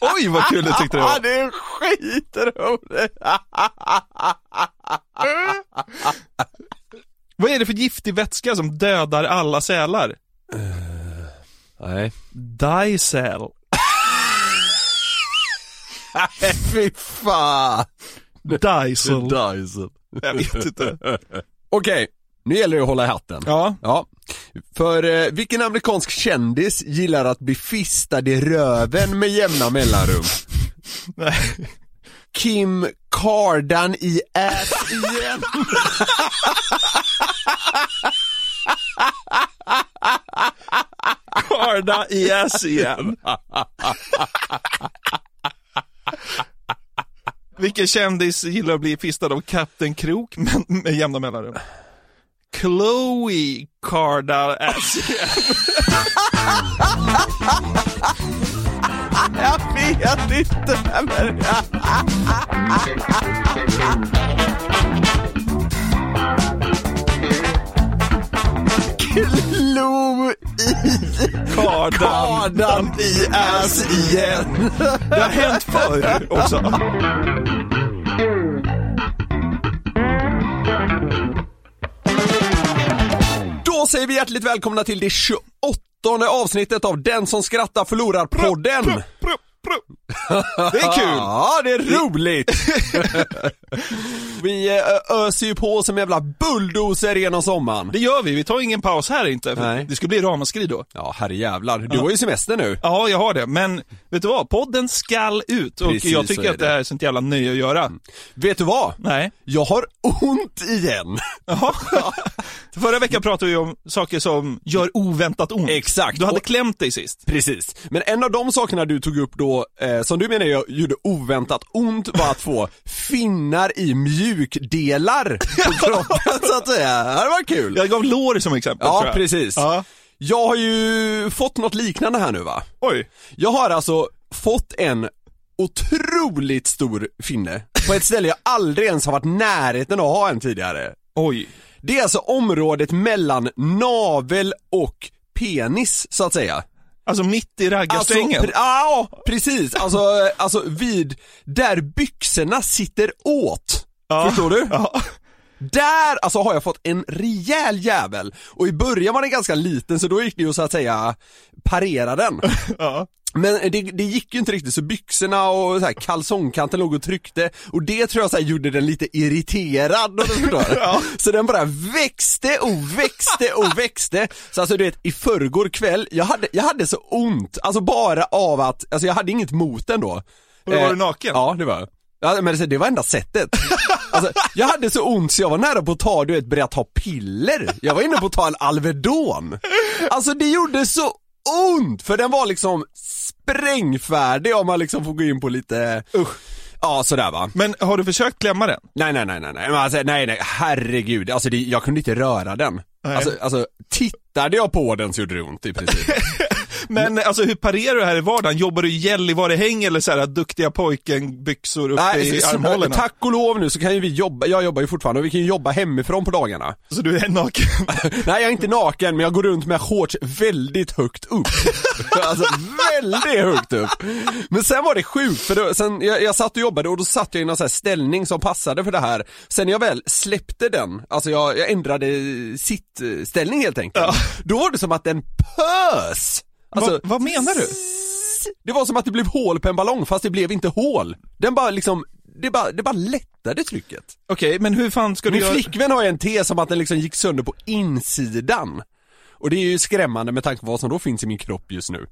Oj vad kul du tyckte det var. det är skitroligt! Vad är det för giftig vätska som dödar alla sälar? Nej. Dicel. Fy fan! Dicel. Dyson. Jag vet inte. Okej, nu gäller det att hålla i hatten. Ja. Ja. För eh, vilken amerikansk kändis gillar att bli fistad i röven med jämna mellanrum? Nej. Kim Kardan i ass igen. Karda i ass igen. Vilken kändis gillar att bli fistad av Kapten Krok med, med jämna mellanrum? Chloe Kardashian. Jag vet inte men... Klo i Kardan. kardan i ass igen. Det har hänt förr också. Då säger vi hjärtligt välkomna till det 28 avsnittet av Den som skrattar förlorar-podden. Det är kul. Ja, det är roligt! vi eh, öser ju på som jävla bulldozer genom sommaren. Det gör vi, vi tar ingen paus här inte. Nej. Det skulle bli ramaskri då. Ja, herrejävlar. Du har ju semester nu. Ja, jag har det. Men vet du vad? Podden skall ut och Precis, jag tycker att det här är sånt jävla nöje att göra. Vet du vad? Nej. Jag har ont igen. Jaha. Förra veckan pratade vi om saker som gör oväntat ont. Exakt. Du hade Och- klämt dig sist. Precis. Men en av de sakerna du tog upp då, eh, som du menar jag gjorde oväntat ont, var att få finnar i mjukdelar på kroppen så att säga. Det var kul. Jag gav lår som exempel. tror Ja, jag. precis. Ja. Jag har ju fått något liknande här nu va? Oj. Jag har alltså fått en otroligt stor finne på ett ställe jag aldrig ens har varit närheten av att ha en tidigare. Oj. Det är alltså området mellan navel och penis så att säga. Alltså mitt i raggarsträngen. pre- ja, precis. Alltså, alltså vid, där byxorna sitter åt. Ja. Förstår du? Ja. Där alltså har jag fått en rejäl jävel. Och i början var den ganska liten så då gick det ju så att säga parera den. Ja. Men det, det gick ju inte riktigt så byxorna och så här, kalsongkanten låg och tryckte och det tror jag så här, gjorde den lite irriterad om du förstår. Ja. Så den bara växte och växte och växte. Så alltså du vet, i förrgår kväll, jag hade, jag hade så ont, alltså bara av att, alltså jag hade inget mot den då. Och då var Eh, du naken? Ja, det var jag. Ja, men det, det var enda sättet. Alltså, jag hade så ont så jag var nära på att ta, du vet, börja ta piller. Jag var inne på att ta en Alvedon. Alltså det gjorde så ont, för den var liksom sprängfärdig om man liksom får gå in på lite, usch. Ja, sådär va. Men har du försökt klämma den? Nej, nej, nej, nej, nej, alltså, nej, nej, herregud. Alltså det, jag kunde inte röra den. Nej. Alltså, alltså, tittade jag på den så gjorde det ont i princip. Men alltså hur parerar du här i vardagen? Jobbar du Gällivare-häng eller så här duktiga pojken-byxor uppe i så- armhålorna? tack och lov nu så kan ju vi jobba, jag jobbar ju fortfarande och vi kan ju jobba hemifrån på dagarna. Så du är naken? Nej jag är inte naken men jag går runt med shorts väldigt högt upp. alltså väldigt högt upp. Men sen var det sjukt för då, sen, jag, jag satt och jobbade och då satt jag i någon sån här ställning som passade för det här. Sen jag väl släppte den, alltså jag, jag ändrade sittställning helt enkelt. Då var det som att den pös! Alltså, vad, vad menar du? det var som att det blev hål på en ballong fast det blev inte hål. Den bara liksom, det bara, det bara lättade trycket. Okej, men hur fan ska du Min göra? flickvän har ju en tes om att den liksom gick sönder på insidan. Och det är ju skrämmande med tanke på vad som då finns i min kropp just nu.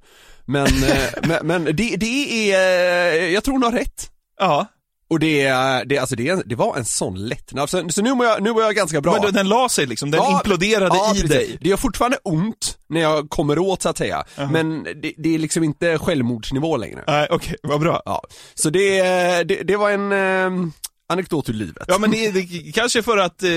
Men, eh, men, men det, det är, eh, jag tror hon har rätt. Ja, Och det, är- det, alltså det, det var en sån lättnad, så, så nu mår jag, nu mår jag ganska bra. men då, den la sig liksom, den Ja, imploderade ja, i precis. dig. Det gör fortfarande ont när jag kommer åt så att säga, men det, det är liksom inte självmordsnivå längre. Nej, okej, vad bra. Ja, så det, det, det var en eh, anekdot ur livet. Ja men det, det kanske för att eh,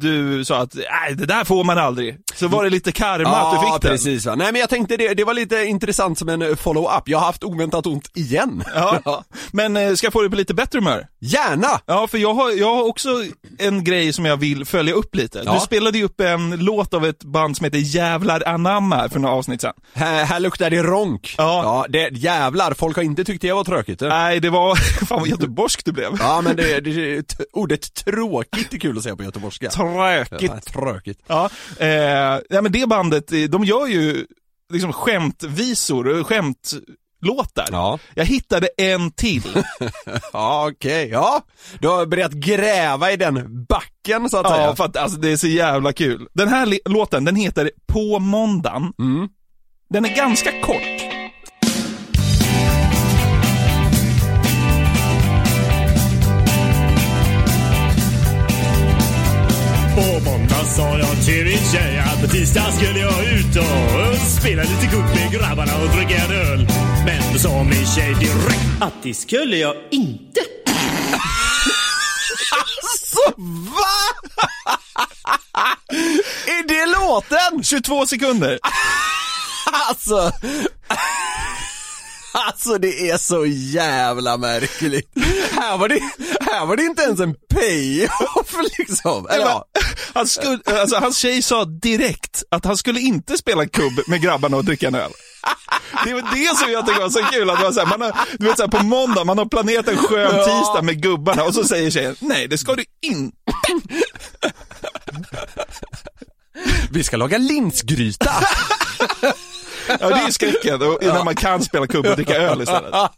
du sa att nej det där får man aldrig. Så var det lite karma att du fick den. precis va. Nej men jag tänkte det, det var lite intressant som en eh, follow-up. Jag har haft oväntat ont igen. Ja. Men eh, ska jag få dig på lite bättre humör? Gärna! Ja, för jag har, jag har också en grej som jag vill följa upp lite. Ja. Du spelade ju upp en låt av ett band som heter Jävlar anamma för några avsnitt sedan. Här, här luktar det ronk. Ja. ja det, jävlar, folk har inte tyckt det var tråkigt. eh. Nej, det var, fan vad göteborgsk du blev. Ja men det, det, ordet tråkigt är kul att säga på göteborgska. Tråkigt. Ja, tråkigt. Ja, eh, ja, men det bandet, eh, de gör ju liksom skämtvisor, och skämtlåtar. Ja. Jag hittade en till. Ja okej, ja. Du har börjat gräva i den backen så att säga. Ja, för att alltså, det är så jävla kul. Den här låten, den heter På måndagen. Mm. Den är ganska kort. Sa jag till min tjej att på tisdag skulle jag ut och spela lite kort med grabbarna och dricka en öl. Men då sa min tjej direkt att det skulle jag inte. Alltså va? är det låten? 22 sekunder. Alltså, alltså det är så jävla märkligt. Här var det, här var det inte ens en payoff liksom. Eller ja. Han skulle, alltså, hans tjej sa direkt att han skulle inte spela kubb med grabbarna och dricka en öl. Det var det som jag tyckte var så kul, att det var så här, man har, du vet så här, på måndag, man har planerat en skön tisdag med gubbarna och så säger tjejen, nej det ska du inte. Vi ska laga linsgryta. Ja, det är ju skräcken, och, när man kan spela kubb och dricka öl istället.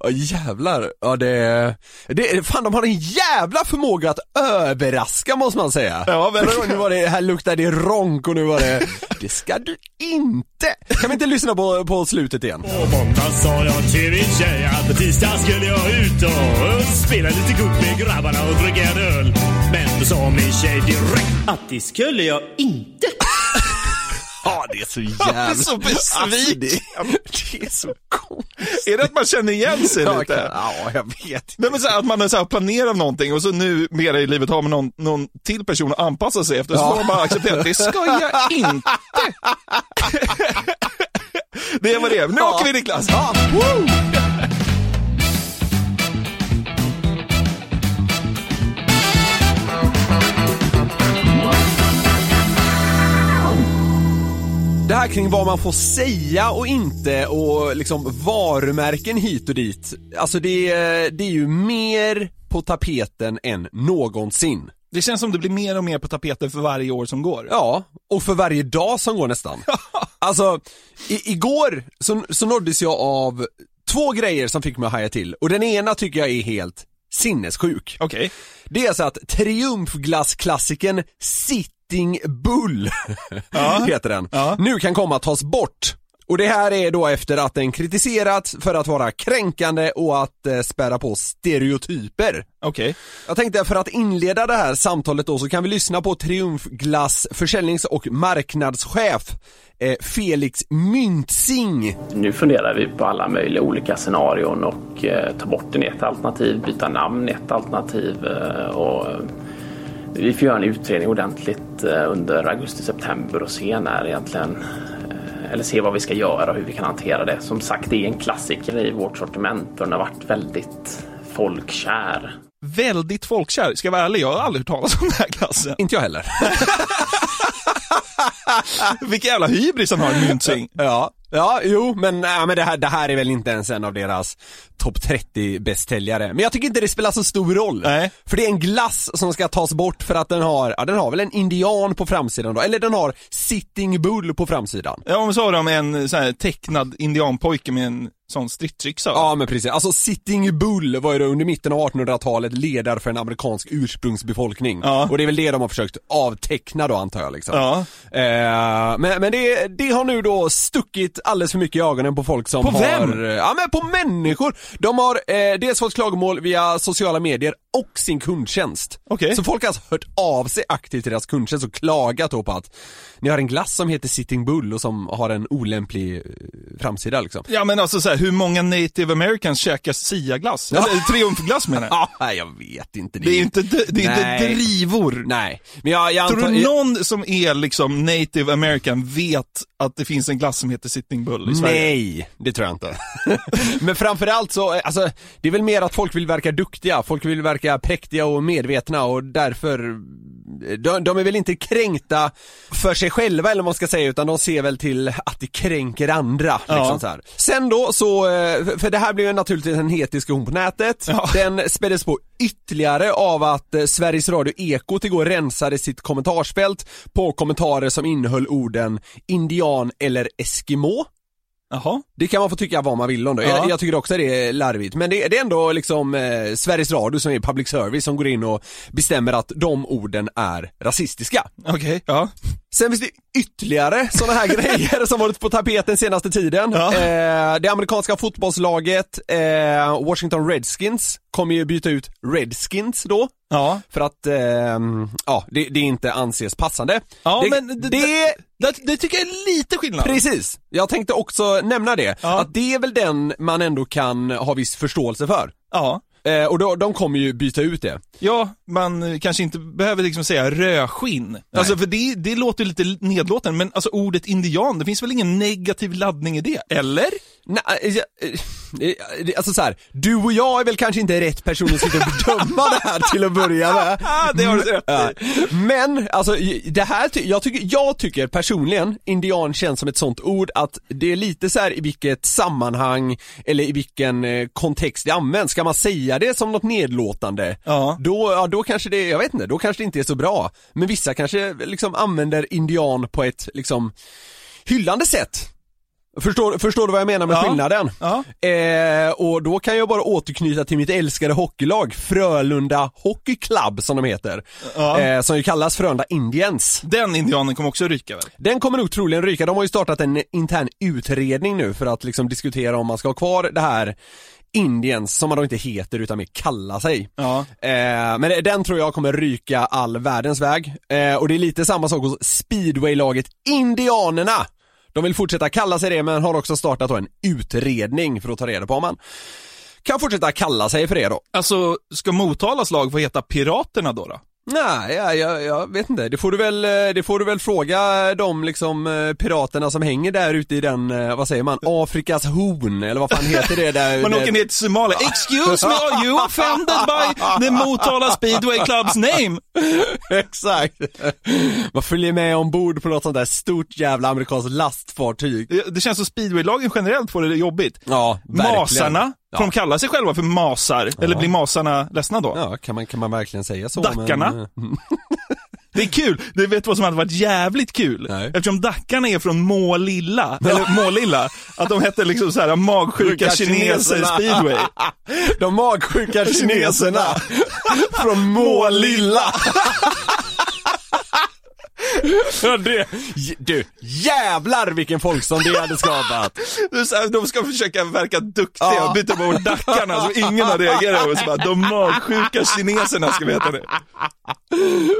Ja jävlar, ja det, det, fan de har en jävla förmåga att överraska måste man säga. Ja. För Nu var det, här luktar det ronk och nu var det, det ska du inte. Kan vi inte lyssna på, på slutet igen? På måndag sa jag till min tjej att på tisdag skulle jag ut och spela lite kort med grabbarna och dricka en öl. Men då sa min tjej direkt att det skulle jag inte. Ja det är så Jag jävla... är så besviken. Alltså, det, är så konstigt. Är det att man känner igen sig Ja, lite? Ja, jag vet. Nej, men så här, att man har så här planerat någonting och så nu mera i livet har man någon, någon till person att anpassa sig efter, så Ja. får man bara acceptera att det ska jag inte. det är vad det. Nu åker vi Niklas. Ja, woo! Det här kring vad man får säga och inte och liksom varumärken hit och dit. Alltså det, är- det är ju mer på tapeten än någonsin. Det känns som det blir mer och mer på tapeten för varje år som går. Ja, och för varje dag som går nästan. Alltså, i, igår så, så nåddes jag av två grejer som fick mig att haja till och den ena tycker jag är helt sinnessjuk. Okej. Det är så att triumfglassklassikern Sitting Bull, heter den, Ja. nu kan komma att tas bort. Och det här är då efter att den kritiserats för att vara kränkande och att eh, spärra på stereotyper. Okej. Jag tänkte för att inleda det här samtalet då så kan vi lyssna på Triumfglass försäljnings och marknadschef eh, Felix Myntzing. Nu funderar vi på alla möjliga olika scenarion och eh, ta bort den ett alternativ, byta namn ett alternativ eh, och eh, vi får göra en utredning ordentligt eh, under augusti-september och se när egentligen eller se vad vi ska göra och hur vi kan hantera det. Som sagt, det är en klassiker i vårt sortiment och den har varit väldigt folkkär. Väldigt folkkär. Ska jag vara ärlig, jag har aldrig hört talas om den här glassen. Inte jag heller. Vilken jävla hybris han har i Myntzing. Ja, ja, jo, men, äh, men det, här, det här är väl inte ens en av deras topp 30 bästsäljare. Men jag tycker inte det spelar så stor roll. Nej. För det är en glass som ska tas bort för att den har, ja den har väl en indian på framsidan då, eller den har sitting bull på framsidan. Ja, men så har de en sån här tecknad indianpojke med en sån stridsyxa. Ja men precis, alltså Sitting Bull var ju då under mitten av 1800-talet ledare för en amerikansk ursprungsbefolkning. Ja. Och det är väl det de har försökt avteckna då antar jag liksom. Ja. Eh, men men det, det har nu då stuckit alldeles för mycket i ögonen på folk som På har... vem? Ja men på människor! De har eh, dels fått klagomål via sociala medier och sin kundtjänst. Okej. Så folk har alltså hört av sig aktivt till deras kundtjänst och klagat då på att ni har en glass som heter Sitting Bull och som har en olämplig eh, framsida liksom. Ja men alltså så här, hur många native americans käkar Sia-glass? Eller triumfglass menar jag. Ja, jag vet inte. Det är inte, det är inte drivor. Nej, men jag, jag Tror du någon som är liksom native american vet att det finns en glass som heter Sitting Bull i Sverige? Nej, det tror jag inte. Men framförallt så, eh, alltså, det är väl mer att folk vill verka duktiga, folk vill verka präktiga och medvetna och därför, de, de är väl inte kränkta för sig själva eller vad man ska säga utan de ser väl till att det kränker andra. Liksom så här. Sen då så, eh, för det här blev ju naturligtvis en het diskussion på nätet. Den späddes på ytterligare av att eh, Sveriges Radio Ekot igår rensade sitt kommentarsfält på kommentarer som innehöll orden indian eller eskimo. Jaha. Det kan man få tycka vad man vill om då. Ja. Jag, jag tycker också det är larvigt. Men det, det är ändå liksom eh, Sveriges Radio som är public service som går in och bestämmer att de orden är rasistiska. Okej, ja. Sen finns det ytterligare sådana här grejer som varit på tapeten senaste tiden. Ja. Eh, det amerikanska fotbollslaget eh, Washington Redskins kommer ju byta ut Redskins då. Ja. För att, eh, ja, det, det inte anses passande. Ja, det, men det, det, det, det tycker jag är lite skillnad. Precis, jag tänkte också nämna det. Ja. Att det är väl den man ändå kan ha viss förståelse för. Ja. Eh, och då, de kommer ju byta ut det. Ja, man kanske inte behöver liksom säga rödskinn. Alltså för det, det låter lite nedlåtande, men alltså ordet indian, det finns väl ingen negativ laddning i det? Eller? Nej, eh, eh, eh, alltså så här, du och jag är väl kanske inte rätt person att sitta och bedöma det här till att börja med. Det har du rätt i. Men, alltså det här, jag tycker, jag tycker personligen, indian känns som ett sånt ord att det är lite så här i vilket sammanhang eller i vilken kontext det används. Ska man säga det som något nedlåtande, Ja. då, ja, då kanske det, jag vet inte, då kanske det inte är så bra. Men vissa kanske liksom använder indian på ett liksom hyllande sätt. Förstår, förstår du vad jag menar med Ja. skillnaden? Ja. Eh, och då kan jag bara återknyta till mitt älskade hockeylag, Frölunda Hockey Club som de heter. Ja. Eh, som ju kallas Frölunda Indians. Den indianen kommer också ryka väl? Den kommer nog troligen ryka, de har ju startat en intern utredning nu för att liksom diskutera om man ska ha kvar det här Indians, som man då inte heter utan mer kallar sig. Ja. Eh, men den tror jag kommer ryka all världens väg. Eh, och det är lite samma sak hos speedwaylaget Indianerna. De vill fortsätta kalla sig det men har också startat en utredning för att ta reda på om man kan fortsätta kalla sig för det då. Alltså, ska Motalas lag få heta Piraterna då? då? Nej, jag, jag, jag vet inte. Det får du väl, eh, det får du väl fråga de liksom eh, piraterna som hänger där ute i den, eh, vad säger man, Afrikas horn eller vad fan heter det där? Man där... åker ner till Somalia. Excuse me, are you offended by the Motala Speedway Club's name? Exakt. Man följer med ombord på något sånt där stort jävla amerikanskt lastfartyg. Det, det känns som speedwaylagen generellt får det jobbigt. Ja, verkligen. Masarna, Ja. får de kalla sig själva för masar? Eller blir masarna ledsna då? Ja, kan man, kan man verkligen säga så? Dackarna? Men, eh, Det är kul, du vet vad som hade varit jävligt kul? Nej. Eftersom Dackarna är från Målilla, eller Målilla, att de hette liksom så här magsjuka Sjuka kineser speedway. De magsjuka kineserna från Målilla. Ja, det, du, jävlar vilken folksång det hade skapat. Det De ska försöka verka duktiga Ja. och byta bort Dackarna så ingen har reagerat och så bara, de magsjuka kineserna ska vi heta nu.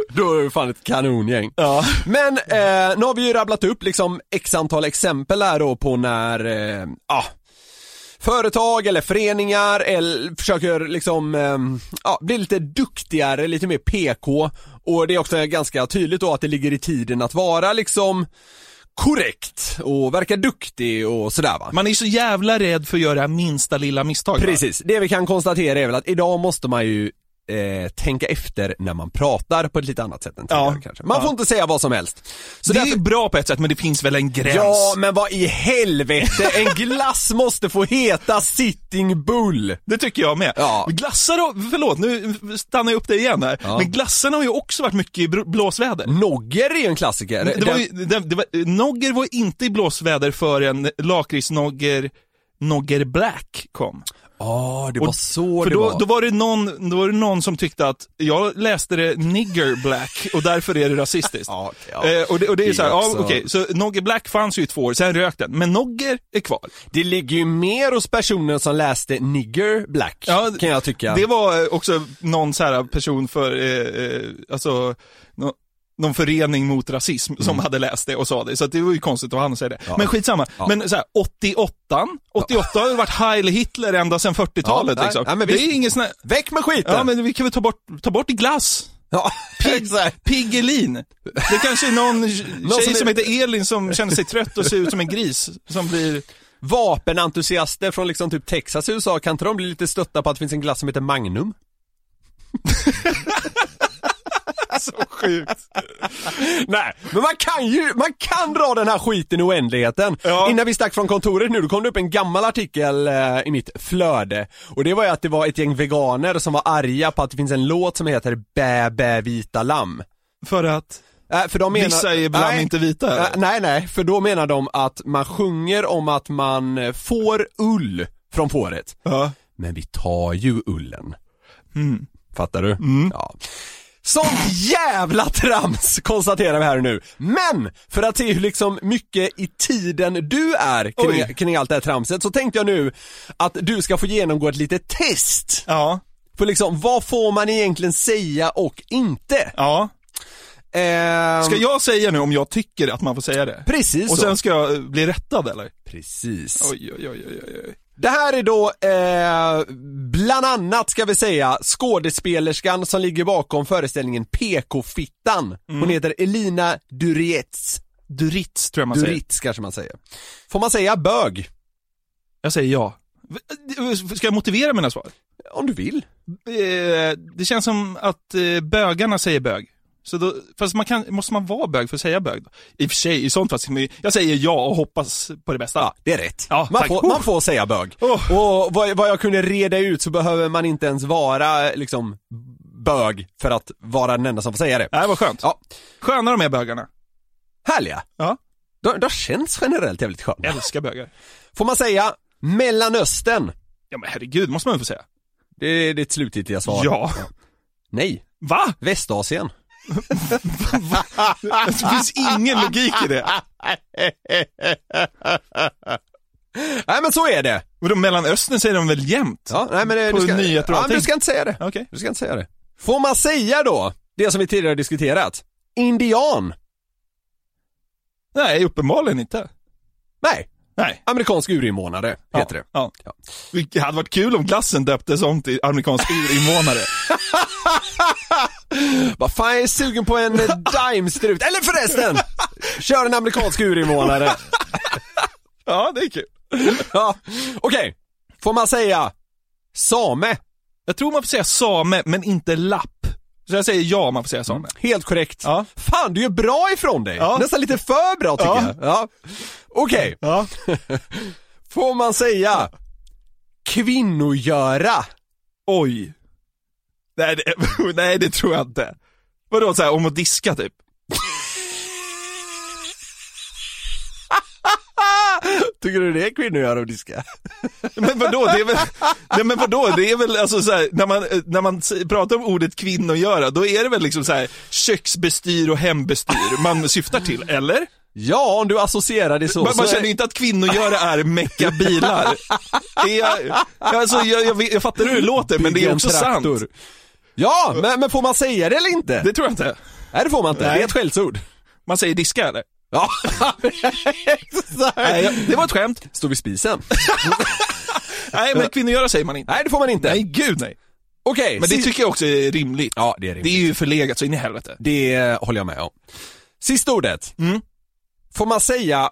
Då är det fan ett kanongäng. Ja. Men eh, nu har vi ju rabblat upp liksom x antal exempel här då på när, eh, ja, företag eller föreningar eller försöker liksom, eh, ja, bli lite duktigare, lite mer PK och det är också ganska tydligt då att det ligger i tiden att vara liksom korrekt och verkar duktig och sådär va. Man är så jävla rädd för att göra minsta lilla misstag. va? Precis, det vi kan konstatera är väl att idag måste man ju eh, tänka efter när man pratar på ett lite annat sätt än tidigare Ja. kanske. Man Ja. får inte säga vad som helst. Så det är därför- ju bra på ett sätt, men det finns väl en gräns. Ja, men vad i helvete, en glass måste få heta Sitting Bull. Det tycker jag med. Ja. Glassar har, förlåt nu stannar jag upp dig igen här. Ja. Men glassarna har ju också varit mycket i blåsväder. Nogger är ju en klassiker. Det var ju, det, det var, Nogger var inte i blåsväder förrän lakritsnogger Nogger Black kom. Ja, det var Och- så För det då, var. då, var det någon, då var det någon som tyckte att jag läste det nigger black och därför är det rasistiskt. Ja, ja. Eh, och, det, och det är Det så här, är ja okej, så Nogger Black fanns ju i två år, sen rök den. Men Nogger är kvar. Det ligger ju mer hos personen som läste Nigger Black, Ja, kan jag tycka. Det var eh, också någon så här person för, eh, eh, alltså, nå- någon förening mot rasism som hade läst det och sa det, så att det var ju konstigt av han att säga det. Mm. Ja. Men skitsamma. Ja. Men så här, 88, 88 har ju varit Heil Hitler ända sedan 40-talet Ja, liksom. men det är ingen sån här, Väck med skiten! ja men vi kan väl ta bort, ta bort glass. Ja, exakt. Piggelin. Det kanske är någon Någon tjej som är- heter Elin som känner sig trött och ser ut som en gris, som blir... Vapenentusiaster från liksom typ Texas i USA, kan inte de bli lite stötta på att det finns en glass som heter Magnum? Så sjukt. Nej, men man kan ju, man kan dra den här skiten i oändligheten. Ja. Innan vi stack från kontoret nu, då kom det upp en gammal artikel eh, i mitt flöde. Och det var ju att det var ett gäng veganer som var arga på att det finns en låt som heter Bä bä vita lamm. För att Äh, för de menar, vissa är ibland nej, inte vita eller? äh, nej, nej, för då menar de att man sjunger om att man eh, får ull från fåret. Ja. Men vi tar ju ullen. Mm. Fattar du? Ja. Sånt jävla trams konstaterar vi här nu. Men, för att se hur liksom mycket i tiden du är kring, kring allt det här tramset så tänkte jag nu att du ska få genomgå ett litet test. Ja. För liksom, vad får man egentligen säga och inte? Ja. Ehm, Ska jag säga nu om jag tycker att man får säga det? Precis Och så. sen ska jag bli rättad eller? Precis. Oj, oj, oj, oj, oj. Det här är då, eh, bland annat ska vi säga, skådespelerskan som ligger bakom föreställningen PK-fittan. Hon heter Elina Durietz. Duritz tror jag man säger. Duritz kanske man säger. Får man säga bög? Jag säger ja. V- Ska jag motivera mina svar? Om du vill. Eh, Det känns som att eh, bögarna säger bög. Så då, fast man kan, måste man vara bög för att säga bög? Då? I och för sig, i sånt fall, jag säger ja och hoppas på det bästa. Ja, det är rätt. Ja, man, får, man får säga bög. Oh. Och vad, vad jag kunde reda ut så behöver man inte ens vara liksom bög för att vara den enda som får säga det. Nej, vad skönt. Ja. Sköna de är bögarna. Härliga. Ja. De, de känns generellt jävligt sköna. Älskar bögar. Får man säga Mellanöstern? Ja men herregud, måste man ju få säga. Det är ditt slutgiltiga svar. Ja. Nej. Va? Västasien. Det finns ingen logik i det. Nej men så är det. De Mellanöstern säger de väl jämt? Ja, nej men det- På du ska, nyheter och ja, men du ska inte säga det. Okej. Du ska inte säga det. Får man säga då, det som vi tidigare diskuterat, indian? Nej, uppenbarligen inte. Nej, Nej. amerikansk urinvånare heter det. Ja. Ja. Det hade varit kul om glassen döptes om till amerikansk urinvånare. Vad fan, jag är sugen på en eh, Daimstrut, eller förresten! Kör en amerikansk urinvånare. ja, det är kul. Ja, okej. Får man säga same? Jag tror man får säga same, men inte lapp. Så jag säger ja, man får säga same. Helt korrekt. Ja. Fan, du är bra ifrån dig. Ja. Nästan lite för bra tycker Ja. jag. Ja. Okej, Ja. får man säga kvinnogöra? Oj. Nej det, nej, det tror jag inte. Vadå, så här, om att diska typ? Tycker du det är kvinnogöra att diska? Men vadå, det är väl, nej men vadå, det är väl alltså så här, när man, när man pratar om ordet kvinnogöra, då är det väl liksom så här köksbestyr och hembestyr man syftar till, eller? Ja, om du associerar det så. Man, man så känner ju inte att kvinnogöra är mecka bilar. Är jag, alltså, jag, jag, jag fattar hur det låter, men det är också sant. Ja, men, men får man säga det eller inte? Det tror jag inte. Nej, det får man inte. Nej. Det är ett skällsord. Man säger diska eller? Ja, exakt. Nej, jag, det var ett skämt. Står vid spisen? Nej, men kvinnogöra säger man inte. Nej, det får man inte. Nej, gud nej. Okej, Men det tycker jag också är rimligt. Ja, det är Det rimligt. är ju förlegat så in i helvete. Det håller jag med om. Sista ordet. Mm. Får man säga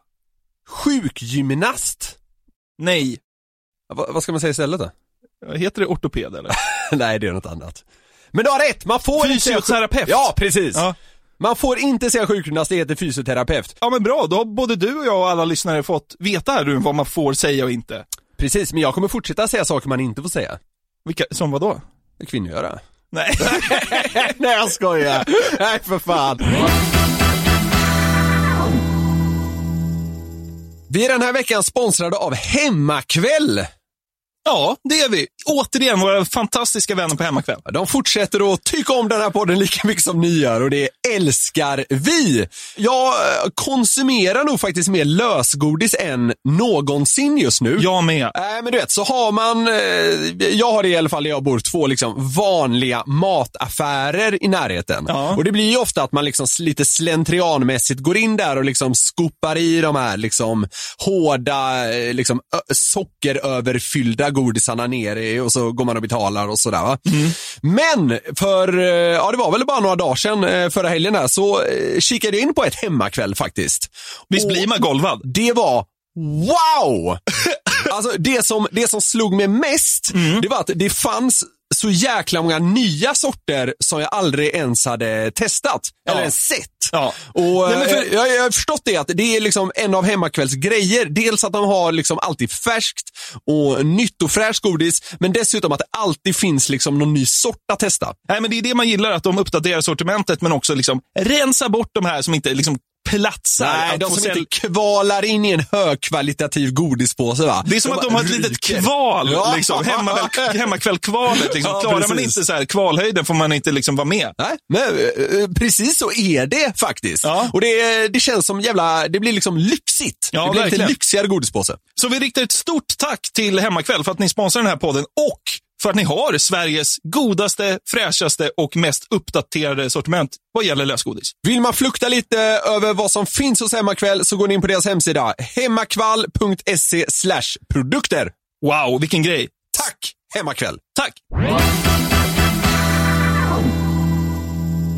sjukgymnast? Nej. Va, vad ska man säga istället då? Heter det ortoped eller? Nej, det är något annat. Men du har rätt, man får inte Fysioterapeut. Ja, precis. Ja. Man får inte säga sjukgymnast, det heter fysioterapeut. Ja men bra, då har både du och jag och alla lyssnare fått veta här nu vad man får säga och inte. Precis, men jag kommer fortsätta säga saker man inte får säga. Vilka, som vad då? Kvinnogöra. Nej. Nej jag skojar. Nej för fan. Vi är den här veckan sponsrade av Hemmakväll. Ja, det är vi. Återigen våra fantastiska vänner på Hemmakväll. De fortsätter att tycka om den här podden lika mycket som ni gör och det älskar vi. Jag eh, konsumerar nog faktiskt mer lösgodis än någonsin just nu. Jag med. Nej men du vet, så har man, eh, jag har det i alla fall där jag bor, två liksom vanliga mataffärer i närheten. Ja. Och det blir ju ofta att man liksom lite slentrianmässigt går in där och liksom skopar i de här liksom hårda, eh, liksom sockeröverfyllda godisarna ner och så går man och betalar och sådär va. Men för, eh, ja det var väl bara några dagar sedan, eh, förra helgen här, så eh, kikade jag in på ett hemmakväll faktiskt. Visst Och- blir man golvad? det var wow! Alltså det som, det som slog mig mest, Mm. det var att det fanns så jäkla många nya sorter som jag aldrig ens hade testat. Eller Ja. ens sett. Ja. Och Nej, för- eh, jag, jag har förstått det att det är liksom en av Hemmakvälls grejer. Dels att de har liksom alltid färskt och nytt och fräscht godis, men dessutom att det alltid finns liksom någon ny sort att testa. Nej, men det är det man gillar, att de uppdaterar sortimentet men också liksom rensa bort de här som inte liksom platsar. Nej, de som inte kvalar in i en högkvalitativ godispåse va? Det är som att de har ett bara litet ryker. kval, Ja. liksom. Hemmakväll, hemmakvällkvalet. Liksom. Ja, Klarar man inte så här kvalhöjden får man inte liksom vara med. Nej, men eh, precis så är det faktiskt. Ja. Och det, det känns som jävla, det blir liksom lyxigt. Ja, det blir lite verkligen. lyxigare godispåse. Så vi riktar ett stort tack till Hemmakväll för att ni sponsrar den här podden och för att ni har Sveriges godaste, fräschaste och mest uppdaterade sortiment vad gäller lösgodis. Vill man flukta lite över vad som finns hos Hemmakväll så går ni in på deras hemsida hemmakvall.se produkter. Wow, vilken grej. Tack Hemmakväll! Tack!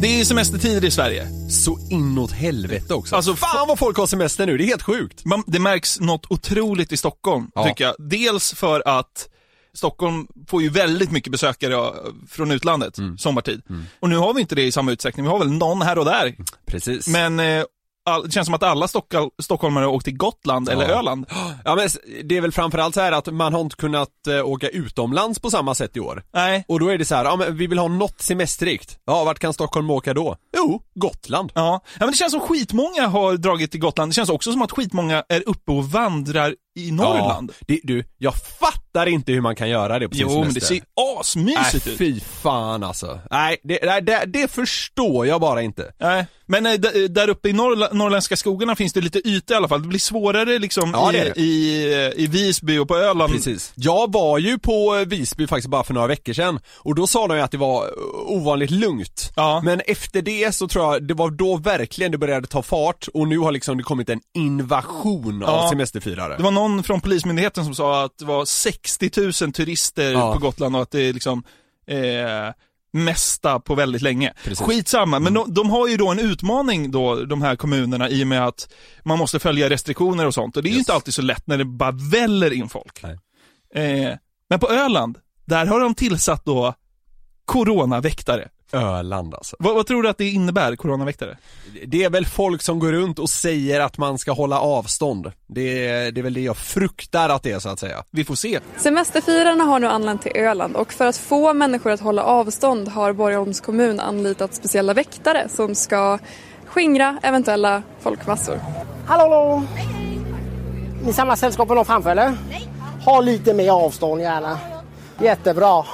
Det är semestertider i Sverige. Så inåt helvete också. Alltså, Fan vad folk har semester nu, det är helt sjukt. Man, det märks något otroligt i Stockholm, Ja. tycker jag. Dels för att Stockholm får ju väldigt mycket besökare ja, från utlandet Mm. sommartid. Och nu har vi inte det i samma utsträckning. Vi har väl någon här och där. Precis. Men eh, all, det känns som att alla Stockholm, stockholmare åkt till Gotland eller Ja. Öland. Ja men det är väl framförallt så här att man har inte kunnat eh, åka utomlands på samma sätt i år. Nej. Och då är det så här, ja men vi vill ha något semesterrikt. Ja, vart kan Stockholm åka då? Jo, Gotland. Ja. ja, men det känns som skitmånga har dragit till Gotland. Det känns också som att skitmånga är uppe och vandrar i Norrland. Ja, det, du, jag fattar inte hur man kan göra det på sin jo, men det semester. ser asmysigt Nej, ut. fy fan alltså. Nej, det, det, det förstår jag bara inte. Nej, men eh, d- där uppe i norrla- norrländska skogarna finns det lite yta i alla fall. Det blir svårare liksom Ja, i, i, eh, i Visby och på Öland. Precis. Jag var ju på eh, Visby faktiskt bara för några veckor sedan och då sa de ju att det var eh, ovanligt lugnt. Ja. Men efter det så tror jag, det var då verkligen det började ta fart och nu har liksom det kommit en invasion av Ja. semesterfirare. Det var någon från Polismyndigheten som sa att det var 60 000 turister Ja. på Gotland och att det är liksom eh, mesta på väldigt länge. Precis. Mm. Skitsamma, men de, de har ju då en utmaning då, de här kommunerna, i och med att man måste följa restriktioner och sånt. Och det är ju Yes. inte alltid så lätt när det bara väller in folk. Eh, men på Öland, där har de tillsatt då coronaväktare. Öland alltså. Vad, vad tror du att det innebär, coronaväktare? Det är väl folk som går runt och säger att man ska hålla avstånd. Det är, det är väl det jag fruktar att det är så att säga. Vi får se. Semesterfirarna har nu anlänt till Öland och för att få människor att hålla avstånd har Borgholms kommun anlitat speciella väktare som ska skingra eventuella folkmassor. Hallå, hallå! Ni samlar sällskap med någon framför eller? Nej. Ha lite mer avstånd gärna. Jättebra.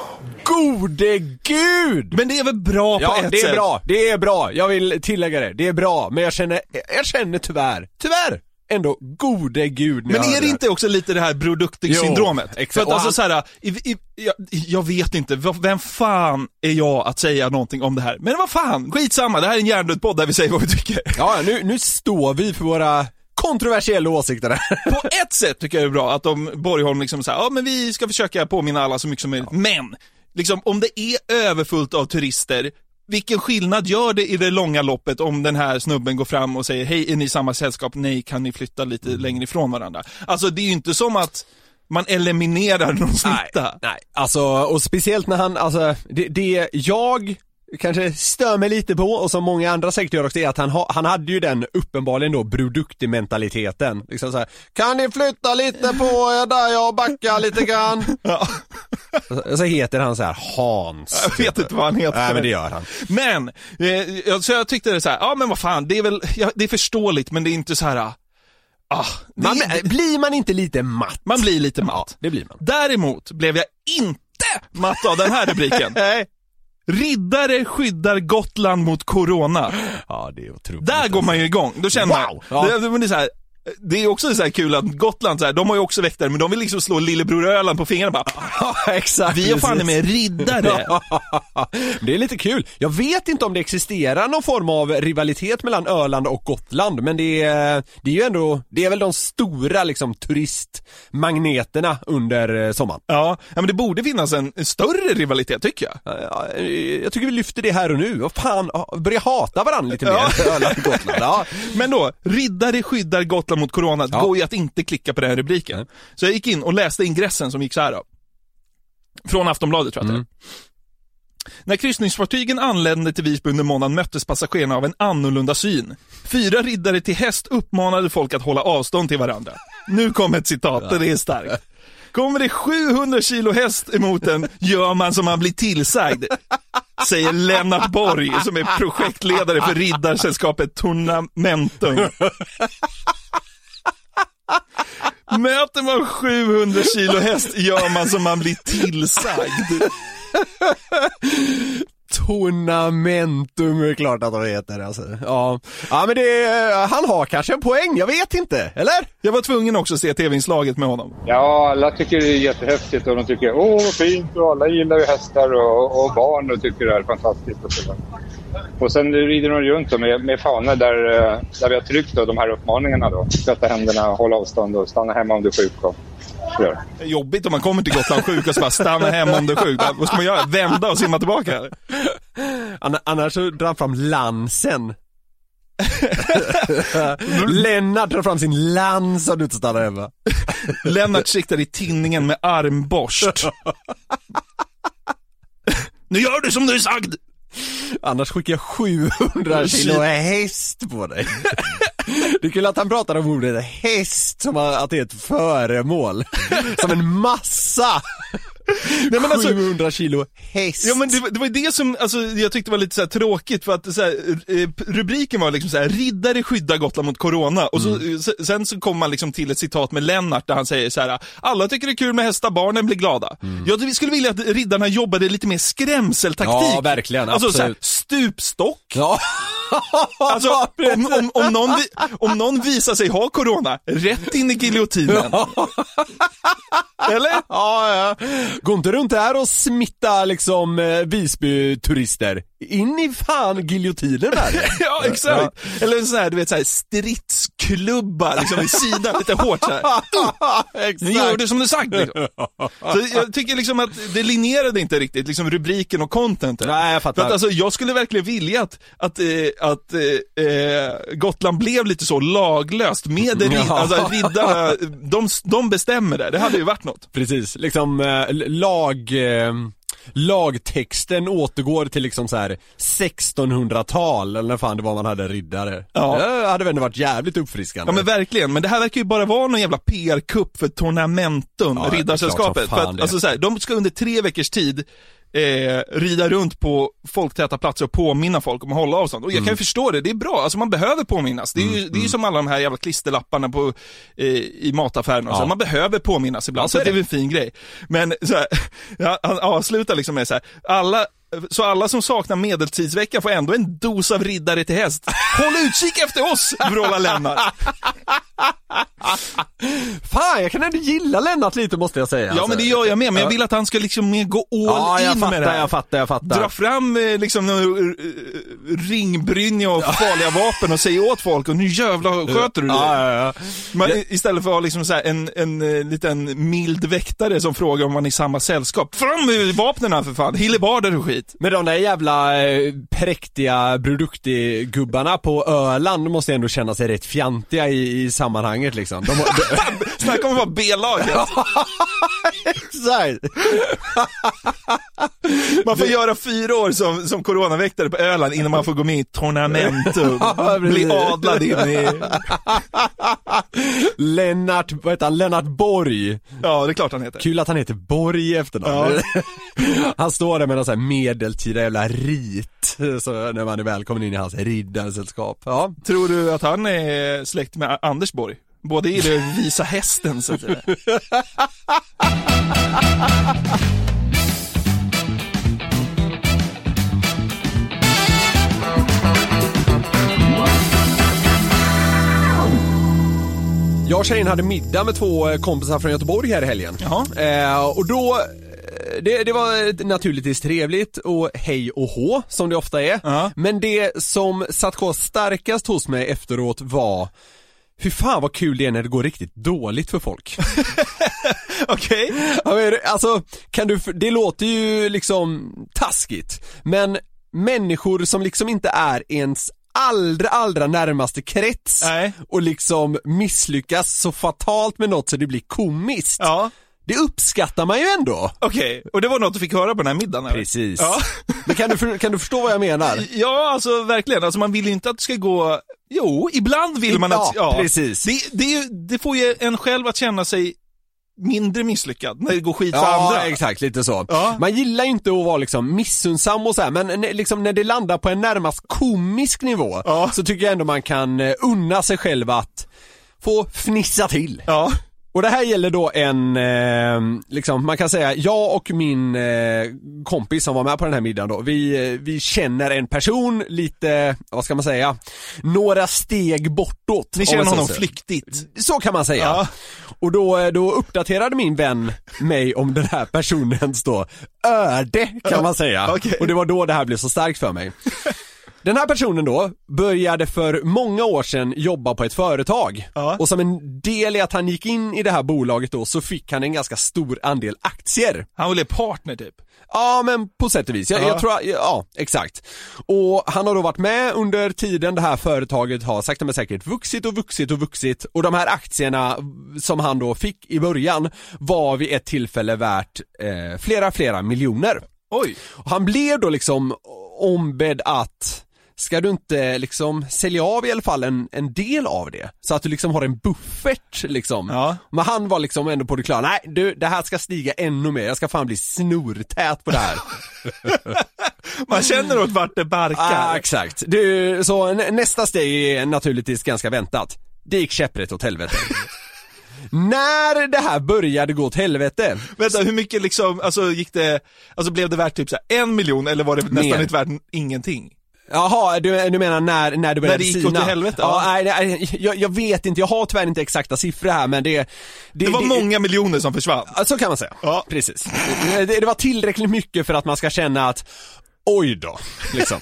Gode gud! Men det är väl bra på Ja, ett det är sätt? bra, det är bra. Jag vill tillägga det, det är bra. Men jag känner, jag känner tyvärr, tyvärr, ändå gode gud Men är det inte också lite det här? Jo, exakt. För att alltså såhär, i, i, jag, jag vet inte, vem fan är jag att säga någonting om det här? Men vad fan, skitsamma, det här är en hjärndöd podd där vi säger vad vi tycker. Ja, nu, nu står vi för våra kontroversiella åsikter där. På ett sätt tycker jag det är bra att de, Borgholm liksom säger, ja men vi ska försöka påminna alla så mycket som möjligt, men Liksom om det är överfullt av turister vilken skillnad gör det i det långa loppet om den här snubben går fram och säger hej, är ni i samma sällskap? Nej, kan ni flytta lite längre ifrån varandra? Alltså det är ju inte som att man eliminerar någon smitta. Nej, alltså och speciellt när han, alltså det, det jag kanske stör mig lite på och som många andra säkert gör också är att han, ha, han hade ju den uppenbarligen då produktig-mentaliteten. Liksom så här, kan ni flytta lite på er där jag backar lite grann? Ja. Och så heter han så här Hans. Jag vet inte vad han heter. Nej men det gör han. Men, eh, jag- så jag tyckte det så här, ja men vad fan, det är väl, ja, det är förståeligt men det är inte så här. Ah, det, Man, det, blir man inte lite matt? man blir lite Ja, matt. det blir man. Däremot blev jag inte matt av den här rubriken. Riddare skyddar Gotland mot corona. Ja det är otroligt. Där går man ju igång, då känner Wow! man, Ja. det, det, är så här, det är också så här kul att Gotland, så här, de har ju också väktare, men de vill liksom slå lillebror Öland på fingrarna bara, Ja exakt. vi har fan med riddare. det är lite kul. Jag vet inte om det existerar någon form av rivalitet mellan Öland och Gotland men det är, det är ju ändå, det är väl de stora liksom turistmagneterna under eh, sommaren. Ja, men det borde finnas en större rivalitet tycker jag. Ja, eh, Jag tycker vi lyfter det här och nu. Vad fan, ja, börja hata varandra lite mer, Ja. Öland och Gotland. Ja. Men då, riddare skyddar Gotland mot corona. Det Ja. går ju att inte klicka på den här rubriken. Så jag gick in och läste ingressen som gick så här då. Från Aftonbladet tror jag att det är. När kryssningsfartygen anlände till Visby under måndagen möttes passagerarna av en annorlunda syn. Fyra riddare till häst uppmanade folk att hålla avstånd till varandra. Nu kommer ett citat, det är starkt. Kommer det 700 kilo häst emot en gör man som man blir tillsagd. Säger Lennart Borg som är projektledare för Riddarsällskapet Tornamentum. Möter man 700 kilo häst gör man som man blir tillsagd. Tornamentum är klart att de heter alltså. Ja, ja men det, han har kanske en poäng, jag vet inte, eller? Jag var tvungen också att se tv-inslaget med honom. Ja, alla tycker det är jättehäftigt och de tycker åh vad fint och alla gillar ju hästar och, och barn och tycker det är fantastiskt. Och, så. Och sen rider de runt då med, med fanor där, eh, där vi har tryckt då, de här uppmaningarna då. Tvätta händerna, håll avstånd och stanna hemma om du är sjuk. Och, är jobbigt om man kommer till Gotland sjuk och så bara stanna hemma om du är sjuk. Vad ska man göra? Vända och simma tillbaka? Annars så drar han fram lansen. Lennart drar fram sin lans och du inte stannar hemma. Lennart siktar i tinningen med armborst. nu gör du som du är sagd! Annars skickar jag 700 kilo häst på dig. Det är kul att han pratar om ordet häst som att det är ett föremål. Som en massa. Nej, men alltså- 700 kilo häst. Ja men det, var- det var det som, alltså, jag tyckte var lite så tråkigt för att så här, eh, rubriken var liksom så här: riddare skyddar Gotland mot corona och så, Mm. se- sen så kom man liksom till ett citat med Lennart där han säger så här: alla tycker det är kul med hästar, barnen blir glada. Jag skulle vilja att riddarna jobbade lite mer skrämseltaktik. Mm. Ja, verkligen, Alltså så här, absolut. stupstock. Ja. Alltså, om, om, om, någon, om någon visar sig ha corona, rätt in i giljotinen. Eller? Ja, ja. Gå inte runt här och smitta liksom eh, Visby-turister. In i fan giljotinen med det. Ja, exakt. Eller en sån här, du vet, så här stridsklubba liksom i sidan, lite hårt så här. Exakt. Nu gör du som du sagt liksom. Så jag tycker liksom att det linjerade inte riktigt, liksom rubriken och contentet. Nej, jag fattar. För att alltså, jag skulle verkligen vilja att, att, eh, att eh, eh, Gotland blev lite så laglöst med det, Ja. alltså riddarna, de, de bestämmer det. Det hade ju varit något. Precis, liksom eh, lag... Lagtexten återgår till liksom så här 1600-tal eller när fan det var man hade riddare. Ja. Det hade väl ändå varit jävligt uppfriskande. Ja men verkligen, men det här verkar ju bara vara någon jävla PR-kupp för Tornamentum, Ja, Riddarsällskapet. För att, alltså så här, de ska under tre veckors tid eh, rida runt på folktäta platser och påminna folk om att hålla avstånd. Och jag Mm. kan ju förstå det, det är bra, alltså man behöver påminnas. Det är ju, det är ju som alla de här jävla klisterlapparna på, eh, i mataffären och så. Ja. Man behöver påminnas ibland, Ja, så så det är väl en fin grej. Men så här, han avslutar liksom med så här, alla så alla som saknar medeltidsvecka får ändå en dos av riddare till häst. Håll utkik efter oss, vrålar Lennart. Fan, jag kan ändå gilla Lennart lite måste jag säga. Ja alltså. men det gör jag med, men jag Ja. vill att han ska liksom mer gå all Ja, in fattar, med det här. jag fattar, jag fattar. Dra fram eh, liksom eh, ringbrynja och farliga vapen och säga åt folk och nu jävlar sköter du det. Ja, ja, i- istället för att ha liksom så en, en eh, liten mild väktare som frågar om man är i samma sällskap. Fram med vapnen för fan, hillebarder och skit. Men de där jävla eh, präktiga Brudukti-gubbarna på Öland måste ändå känna sig rätt fjantiga i, i sammanhanget liksom. De, de, Snacka om att vara B-laget. Exakt. Man får göra fyra år som, som coronaväktare på Öland innan man får gå med i Tornamentum. Ja, bli adlad in i... Lennart, vad heter han? Lennart Borg. Ja, det är klart han heter. Kul att han heter Borg i efternamn. Han står där med någon sån här medeltida jävla rit, så när man är välkommen in i hans riddarsällskap. Ja. Tror du att han är släkt med Anders Borg? Både i det visa hästen så att säga. Jag och tjejen hade middag med två eh, kompisar från Göteborg här i helgen. Eh, och då, eh, det, det var naturligtvis trevligt och hej och hå som det ofta är. Men det som satt kvar starkast hos mig efteråt var Fy fan vad kul det är när det går riktigt dåligt för folk. Okej. Men, alltså, kan du, det låter ju liksom taskigt, men människor som liksom inte är ens allra, allra närmaste krets och liksom misslyckas så fatalt med något så det blir komiskt. Ja. Det uppskattar man ju ändå. Okej, och det var något du fick höra på den här middagen? Eller? Precis. Ja. Men kan du, kan du förstå vad jag menar? Ja, alltså verkligen. Alltså man vill ju inte att det ska gå... Jo, ibland vill man att... Ja, precis. Det, det, det får ju en själv att känna sig mindre misslyckad när det går skit för Ja, andra. exakt, lite så. Man gillar ju inte att vara liksom missunnsam och så här, men liksom när det landar på en närmast komisk nivå så tycker jag ändå man kan eh, unna sig själv att få fnissa till. Ja. Och det här gäller då en, eh, liksom, man kan säga, jag och min eh, kompis som var med på den här middagen då, vi, eh, vi känner en person lite, vad ska man säga, några steg bortåt. Ni känner så honom säger. flyktigt. Så kan man säga. Ja. Och då, eh, då uppdaterade min vän mig om den här personens då öde kan man säga. Okej. Och det var då det här blev så starkt för mig. Den här personen då började för många år sedan jobba på ett företag. Och som en del i att han gick in i det här bolaget då så fick han en ganska stor andel aktier. Han blev partner typ. Ja men på sätt och vis, jag, Ja. jag tror, ja exakt. Och han har då varit med under tiden det här företaget har sakta men säkert vuxit och vuxit och vuxit och de här aktierna som han då fick i början var vid ett tillfälle värt eh, flera, flera miljoner. Oj. Och han blev då liksom ombedd att Ska du inte liksom sälja av i alla fall en, en del av det? Så att du liksom har en buffert liksom. Men han var liksom ändå på det klara, nej du det här ska stiga ännu mer, jag ska fan bli snortät på det här. Man känner åt vart det barkar. ah, exakt. Du, så nä- nästa steg är naturligtvis ganska väntat. Det gick käpprätt åt helvete. När det här började gå åt helvete Vänta, hur mycket liksom, alltså gick det, alltså blev det värt typ så en miljon eller var det nästan inte värt ingenting? Jaha, du, du menar när, när det började det gick sina? åt helvete, Ja, ja. nej, nej jag, jag vet inte, jag har tyvärr inte exakta siffror här men det Det, var många miljoner som försvann. Ja, Så kan man säga. Ja. Precis. Det, det var tillräckligt mycket för att man ska känna att, oj då, liksom.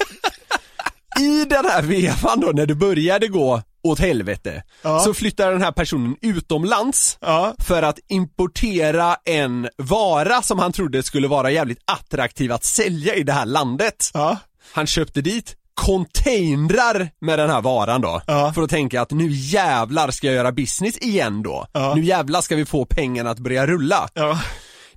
I den här vevan då, när det började gå åt helvete, så flyttar den här personen utomlands för att importera en vara som han trodde skulle vara jävligt attraktiv att sälja i det här landet. Han köpte dit containrar med den här varan då, för att tänka att nu jävlar ska jag göra business igen då. Nu jävlar ska vi få pengarna att börja rulla.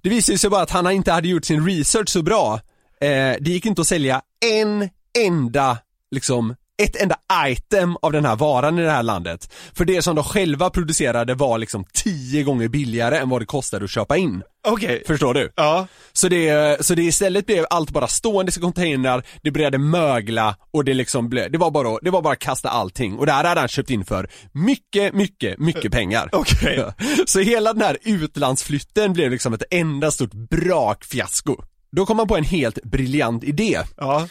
Det visade sig bara att han inte hade gjort sin research så bra. Eh, det gick inte att sälja en enda, liksom, ett enda item av den här varan i det här landet. För det som de själva producerade var liksom tio gånger billigare än vad det kostade att köpa in. Okej. Förstår du? Ja. Så det, så det istället blev allt bara stående i containrar, det började mögla och det liksom blev, det var bara, det var bara att kasta allting och det här hade han köpt in för mycket, mycket, mycket pengar. Okej. Så hela den här utlandsflytten blev liksom ett enda stort brakfiasko. Då kom man på en helt briljant idé. Ja.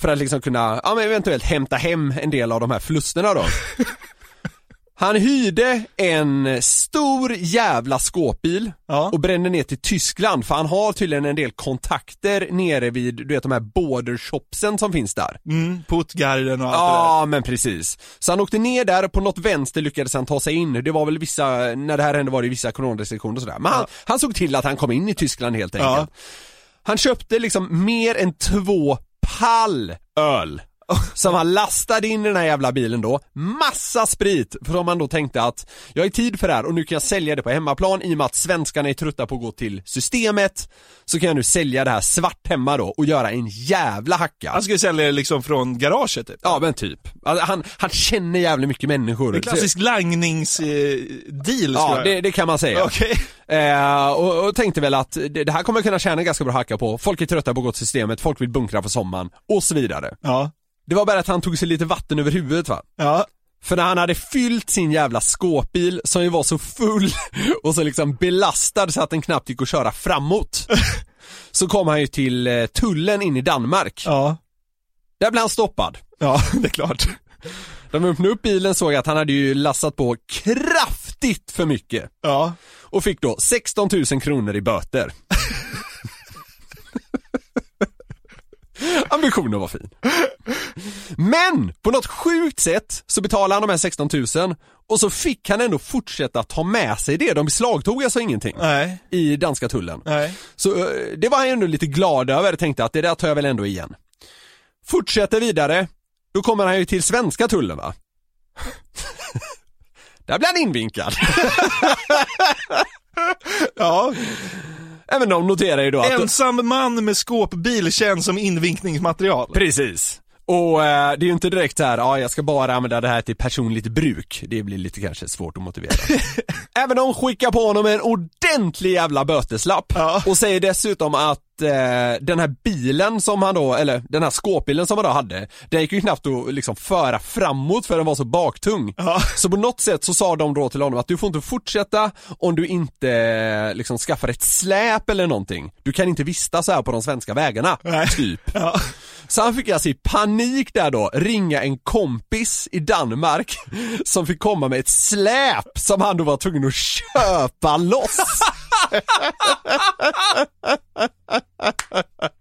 För att liksom kunna, ja men eventuellt hämta hem en del av de här förlusterna då. Han hyrde en stor jävla skåpbil Ja. och brände ner till Tyskland för han har tydligen en del kontakter nere vid, du vet de här bordershopsen som finns där. Mm, Puttgarden och allt det Ja men precis. Så han åkte ner där och på något vänster lyckades han ta sig in. Det var väl vissa, när det här hände var det vissa coronarestriktioner och sådär. Men han, han såg till att han kom in i Tyskland helt enkelt. Han köpte liksom mer än två pall öl. Som han lastade in i den här jävla bilen då, massa sprit, för om man då tänkte att jag har tid för det här och nu kan jag sälja det på hemmaplan i och med att svenskarna är trötta på att gå till systemet Så kan jag nu sälja det här svart hemma då och göra en jävla hacka Han skulle sälja det liksom från garaget typ. Ja men typ, alltså, han, han känner jävligt mycket människor En klassisk langningsdeal Ja det, det kan man säga Okej. Eh, och, och tänkte väl att det, det här kommer jag kunna tjäna ganska bra hacka på. Folk är trötta på att gå till systemet, folk vill bunkra för sommaren och så vidare. Ja. Det var bara att han tog sig lite vatten över huvudet va. Ja. För när han hade fyllt sin jävla skåpbil som ju var så full och så liksom belastad så att den knappt gick att köra framåt. Så kom han ju till eh, tullen in i Danmark. Ja. Där blev han stoppad. Ja, det är klart. De öppnade upp bilen såg att han hade ju lastat på kraftigt för mycket. Ja. Och fick då 16 000 kronor i böter. Ambitionen var fin. Men på något sjukt sätt så betalade han de här 16 000 och så fick han ändå fortsätta ta med sig det. De beslagtog alltså ingenting Nej. i danska tullen. Nej. Så eh, det var han ändå lite glad över, tänkte att det där tar jag väl ändå igen. Fortsätter vidare, då kommer han ju till svenska tullen va? Där blir han invinkad. Även de noterar ju då att... Ensam man med skåpbil känns som invinkningsmaterial. Precis. Och eh, det är ju inte direkt så här, ja jag ska bara använda det här till personligt bruk. Det blir lite kanske svårt att motivera. Även de skickar på honom en ordentlig jävla böteslapp. Ja. Och säger dessutom att eh, den här bilen som han då, eller den här skåpbilen som han då hade, den gick ju knappt att liksom föra framåt för den var så baktung. Ja. Så på något sätt så sa de då till honom att du får inte fortsätta om du inte liksom skaffar ett släp eller någonting. Du kan inte vistas här på de svenska vägarna, Nej. typ. Ja. Så han fick alltså i panik där då ringa en kompis i Danmark som fick komma med ett släp som han då var tvungen att köpa loss.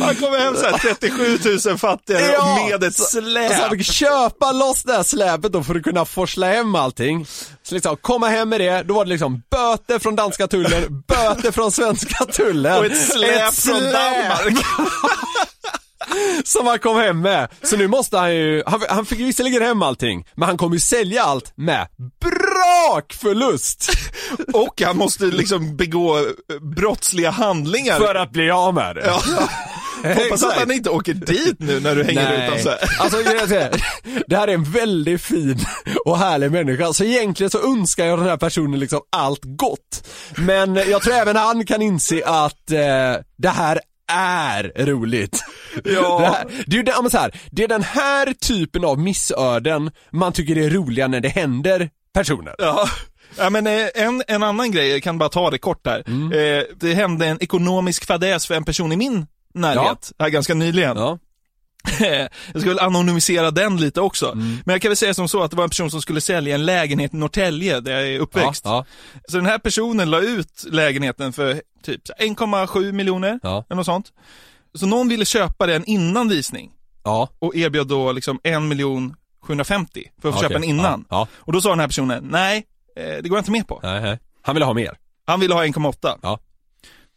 Han kommer hem såhär 37 000 fattiga Ja, med ett så- släp. Så han fick köpa loss det här släpet då för att kunna forsla hem allting. Så liksom, komma hem med det, då var det liksom böter från danska tullen, böter från svenska tullen. Och ett släp från Danmark. Som han kom hem med. Så nu måste han ju, han, han fick visserligen hem allting, men han kommer ju sälja allt med brakförlust. Och han måste liksom begå brottsliga handlingar. För att bli av med det. Ja. Hoppas att han inte åker dit nu när du hänger ut honom så här. Alltså jag säga, det här är en väldigt fin och härlig människa, så egentligen så önskar jag den här personen liksom allt gott. Men jag tror även han kan inse att eh, det här är roligt. Ja. Det, här, det, är ja, men så här, det är den här typen av missöden man tycker är roliga när det händer personer. Ja. Ja men eh, en, en annan grej, jag kan bara ta det kort här. Mm. Eh, det hände en ekonomisk fadäs för en person i min närhet, här ganska nyligen. Ja. jag väl anonymisera den lite också. Mm. Men jag kan väl säga som så att det var en person som skulle sälja en lägenhet i Norrtälje, där jag är uppväxt. Ja, Så den här personen la ut lägenheten för typ 1,7 miljoner, Ja. eller något sånt. Så någon ville köpa den innan visning ja, och erbjöd då liksom 1 miljon 750 för att få Okej, köpa den innan. ja, ja. Och då sa den här personen, nej, eh, det går jag inte med på. Nej. Han ville ha mer. Han ville ha 1,8. Ja.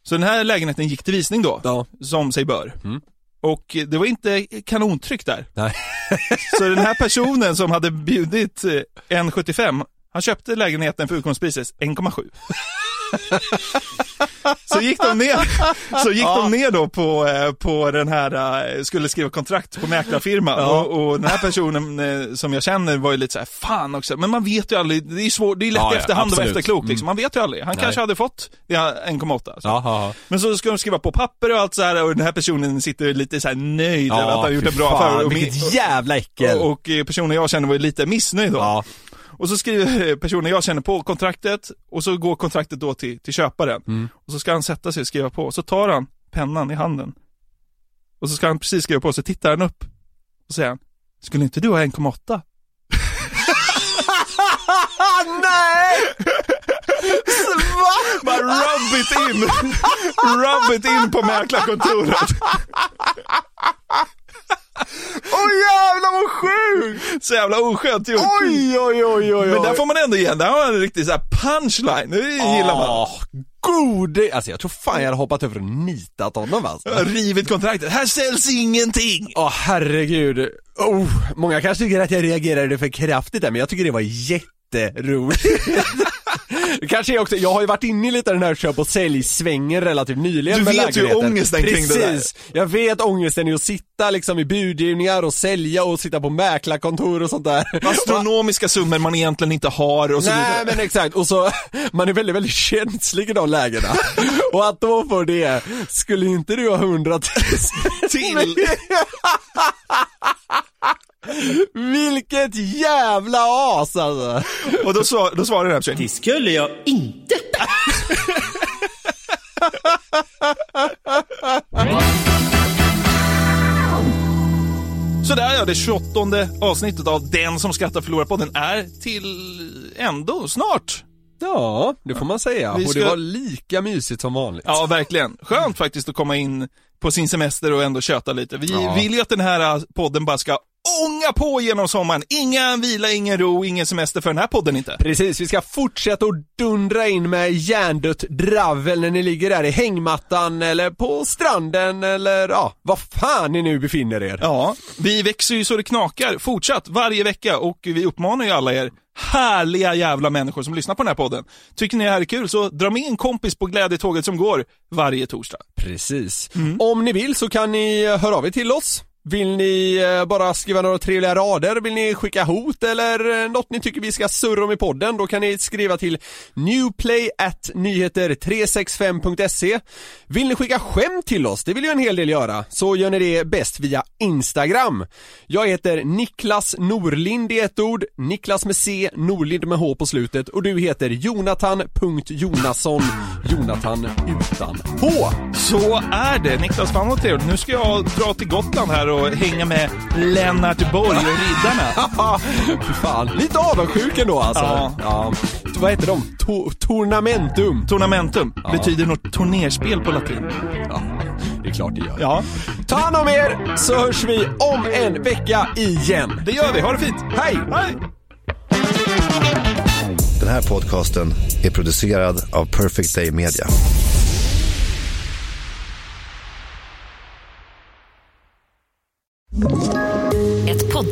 Så den här lägenheten gick till visning då, Ja. som sig bör. Mm. Och eh, det var inte kanontryck där. Nej. Så den här personen som hade bjudit eh, 1,75, han köpte lägenheten för utgångspriset 1,7. Så gick de ner, så gick de ner då på, eh, på den här, eh, skulle skriva kontrakt på mäklarfirman Ja. och, och den här personen eh, som jag känner var ju lite så här, fan också, men man vet ju aldrig, det är svårt, det är lätt Ja, i ja, efterhand och absolut. efterklok liksom, man vet ju aldrig. Han Nej. kanske hade fått det 1,8. Så. Ja, ja, Men så ska de skriva på papper och allt så här och den här personen sitter lite så här nöjd över att han gjort en bra affär. Och, Vilket jävla äckel. och, och personen jag känner var ju lite missnöjd då. Och så skriver personen jag känner på kontraktet och så går kontraktet då till, till köparen. Mm. Och så ska han sätta sig och skriva på och så tar han pennan i handen. Och så ska han precis skriva på så tittar han upp och säger han, skulle inte du ha 1,8? Nej! Bara rub it in. Rub it in på mäklarkontoret. Åh oh, jävlar vad sjukt! Så jävla oskönt gjort. Oj, oj, oj, oj. Men där får man ändå igen, där har man en riktig så här punchline, det gillar man. Åh, gode, alltså jag tror fan jag hade hoppat över och nitat honom alltså. Rivit kontraktet, här säljs ingenting! Åh herregud. Oh, många kanske tycker att jag reagerade för kraftigt där, men jag tycker det var jätteroligt. Det kanske är också, jag har ju varit inne i lite den här köp och sälj-svängen relativt nyligen Du med vet ju ångesten kring det där. Precis. Jag vet ångesten i att sitta liksom i budgivningar och sälja och sitta på mäklarkontor och sånt där. Astronomiska summor man egentligen inte har och så Nej vidare. men exakt, och så, man är väldigt, väldigt känslig i de lägena. Och att då få det, skulle inte du ha hundratusen Till. Vilket jävla as alltså! Och då, svar, då svarar den här tjejen. Det skulle jag inte. Sådär ja, det 28 avsnittet av Den som skrattar förlorar podden är till ändå snart. Ja, det får man säga. Vi Och det ska- var lika mysigt som vanligt. Ja, verkligen. Skönt faktiskt att komma in på sin semester och ändå köta lite. Vi Ja. vill ju att den här podden bara ska ånga på genom sommaren. Ingen vila, ingen ro, ingen semester för den här podden inte. Precis, vi ska fortsätta att dundra in med hjärndött dravel när ni ligger där i hängmattan eller på stranden eller ja, vad fan ni nu befinner er. Ja, vi växer ju så det knakar fortsatt varje vecka och vi uppmanar ju alla er härliga jävla människor som lyssnar på den här podden. Tycker ni det här är kul så dra med en kompis på glädjetåget som går varje torsdag. Precis. Om ni vill så kan ni höra av er till oss. Vill ni eh, bara skriva några trevliga rader? Vill ni skicka hot eller eh, något ni tycker vi ska surra om i podden? Då kan ni skriva till newplay@nyheter365.se Vill ni skicka skämt till oss? Det vill ju en hel del göra. Så gör ni det bäst via Instagram. Jag heter Niklas Norlind i ett ord, Niklas med C, Norlind med H på slutet och du heter Jonathan.Jonasson, Jonathan utan H. Så är det. Niklas, fan vad trevligt. Nu ska jag dra till Gotland här och hänga med Lennart Borg och Riddarna. Fan, lite avundsjuk ändå alltså. Ja. ja. Vad heter de? To tornamentum. Tornamentum betyder något turnerspel på latin. Ja, det är klart det gör. Ja, Ta hand om er så hörs vi om en vecka igen. det gör vi. Ha det fint. Hej! Hej! Den här podcasten är producerad av Perfect Day Media. Ett